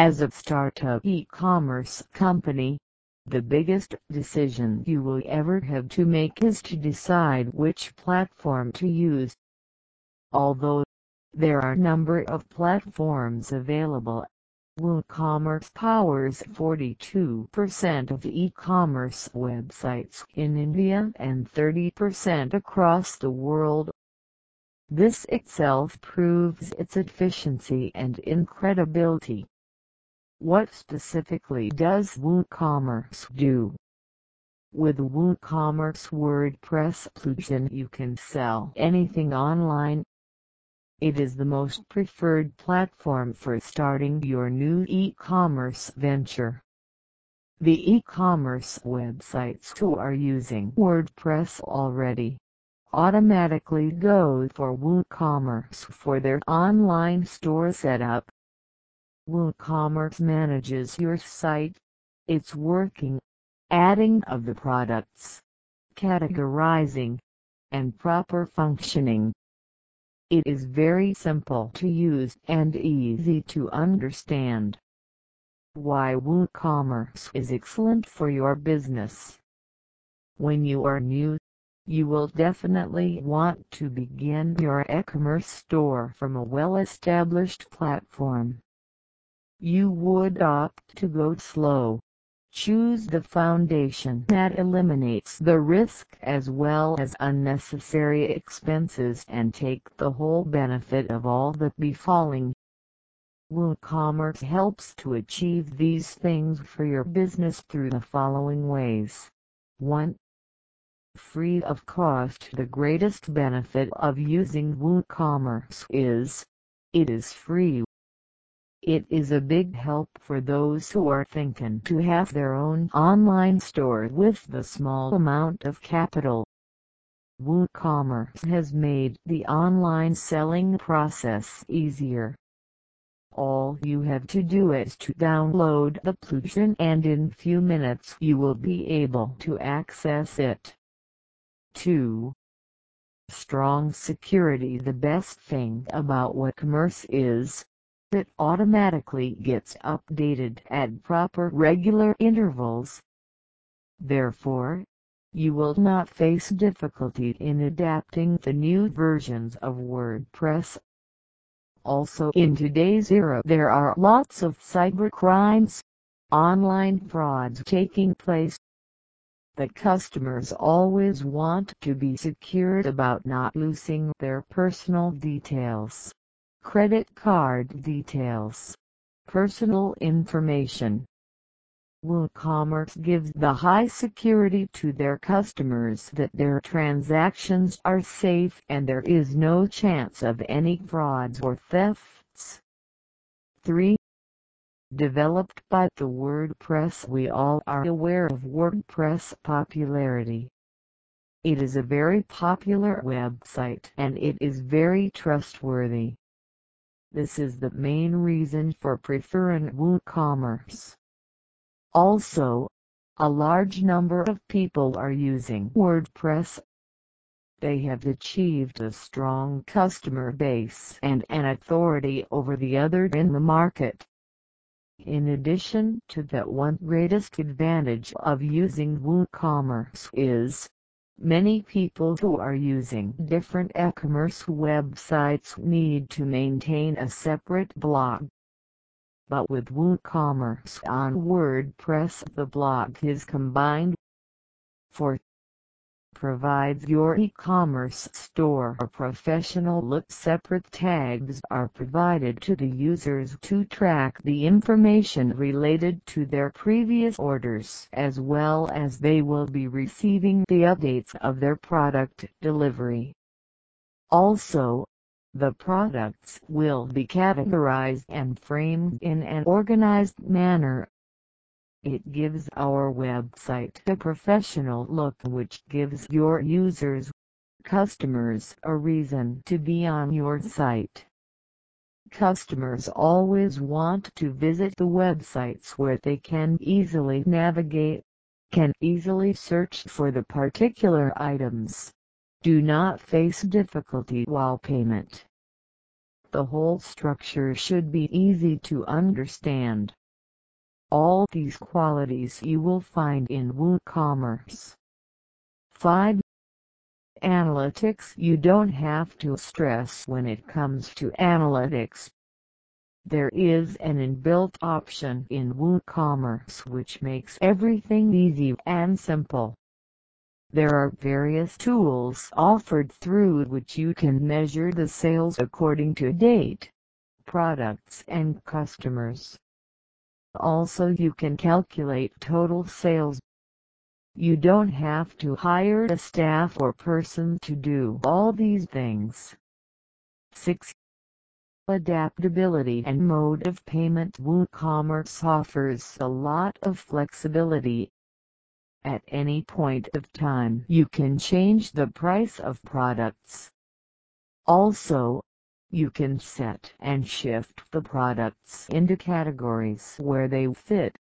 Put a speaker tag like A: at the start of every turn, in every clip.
A: As a startup e-commerce company, the biggest decision you will ever have to make is to decide which platform to use. Although there are a number of platforms available, WooCommerce powers 42% of e-commerce websites in India and 30% across the world. This itself proves its efficiency and incredibility. What specifically does WooCommerce do? With WooCommerce WordPress plugin you can sell anything online. It is the most preferred platform for starting your new e-commerce venture. The e-commerce websites who are using WordPress already automatically go for WooCommerce for their online store setup. WooCommerce manages your site, its working, adding of the products, categorizing, and proper functioning. It is very simple to use and easy to understand. Why WooCommerce is excellent for your business. When you are new, you will definitely want to begin your e-commerce store from a well-established platform you would opt to go slow. Choose the foundation that eliminates the risk as well as unnecessary expenses and take the whole benefit of all that befalling. WooCommerce helps to achieve these things for your business through the following ways. 1. Free of cost The greatest benefit of using WooCommerce is, it is free. It is a big help for those who are thinking to have their own online store with the small amount of capital. WooCommerce has made the online selling process easier. All you have to do is to download the plugin and in few minutes you will be able to access it. 2. Strong security The best thing about WooCommerce is, it automatically gets updated at proper regular intervals. Therefore, you will not face difficulty in adapting the new versions of WordPress. Also in today's era there are lots of cybercrimes, online frauds taking place. The customers always want to be secured about not losing their personal details credit card details, personal information. WooCommerce gives the high security to their customers that their transactions are safe and there is no chance of any frauds or thefts. 3. Developed by the WordPress We all are aware of WordPress popularity. It is a very popular website and it is very trustworthy. This is the main reason for preferring WooCommerce. Also, a large number of people are using WordPress. They have achieved a strong customer base and an authority over the other in the market. In addition to that one greatest advantage of using WooCommerce is, Many people who are using different e-commerce websites need to maintain a separate blog. But with WooCommerce on WordPress the blog is combined. For provides your e-commerce store a professional look. Separate tags are provided to the users to track the information related to their previous orders as well as they will be receiving the updates of their product delivery. Also, the products will be categorized and framed in an organized manner it gives our website a professional look which gives your users, customers a reason to be on your site. Customers always want to visit the websites where they can easily navigate, can easily search for the particular items, do not face difficulty while payment The whole structure should be easy to understand. All these qualities you will find in WooCommerce. 5. Analytics You don't have to stress when it comes to analytics. There is an inbuilt option in WooCommerce which makes everything easy and simple. There are various tools offered through which you can measure the sales according to date, products and customers. Also you can calculate total sales. You don't have to hire a staff or person to do all these things. 6. Adaptability and mode of payment WooCommerce offers a lot of flexibility at any point of time you can change the price of products. Also, you can set and shift the products into categories where they fit.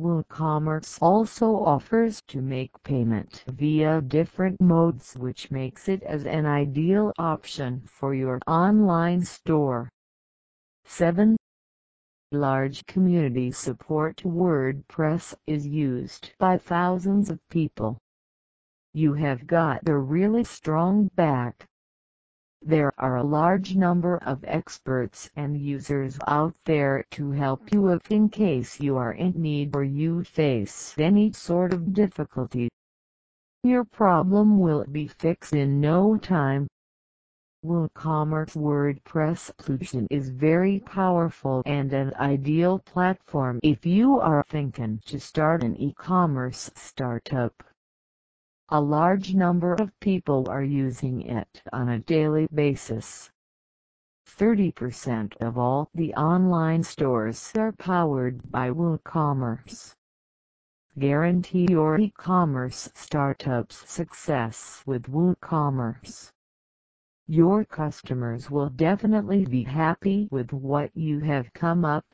A: WooCommerce also offers to make payment via different modes which makes it as an ideal option for your online store. 7 large community support WordPress is used by thousands of people. You have got a really strong back. There are a large number of experts and users out there to help you if in case you are in need or you face any sort of difficulty. Your problem will be fixed in no time. WooCommerce WordPress solution is very powerful and an ideal platform if you are thinking to start an e-commerce startup. A large number of people are using it on a daily basis. 30% of all the online stores are powered by WooCommerce. Guarantee your e-commerce startup's success with WooCommerce. Your customers will definitely be happy with what you have come up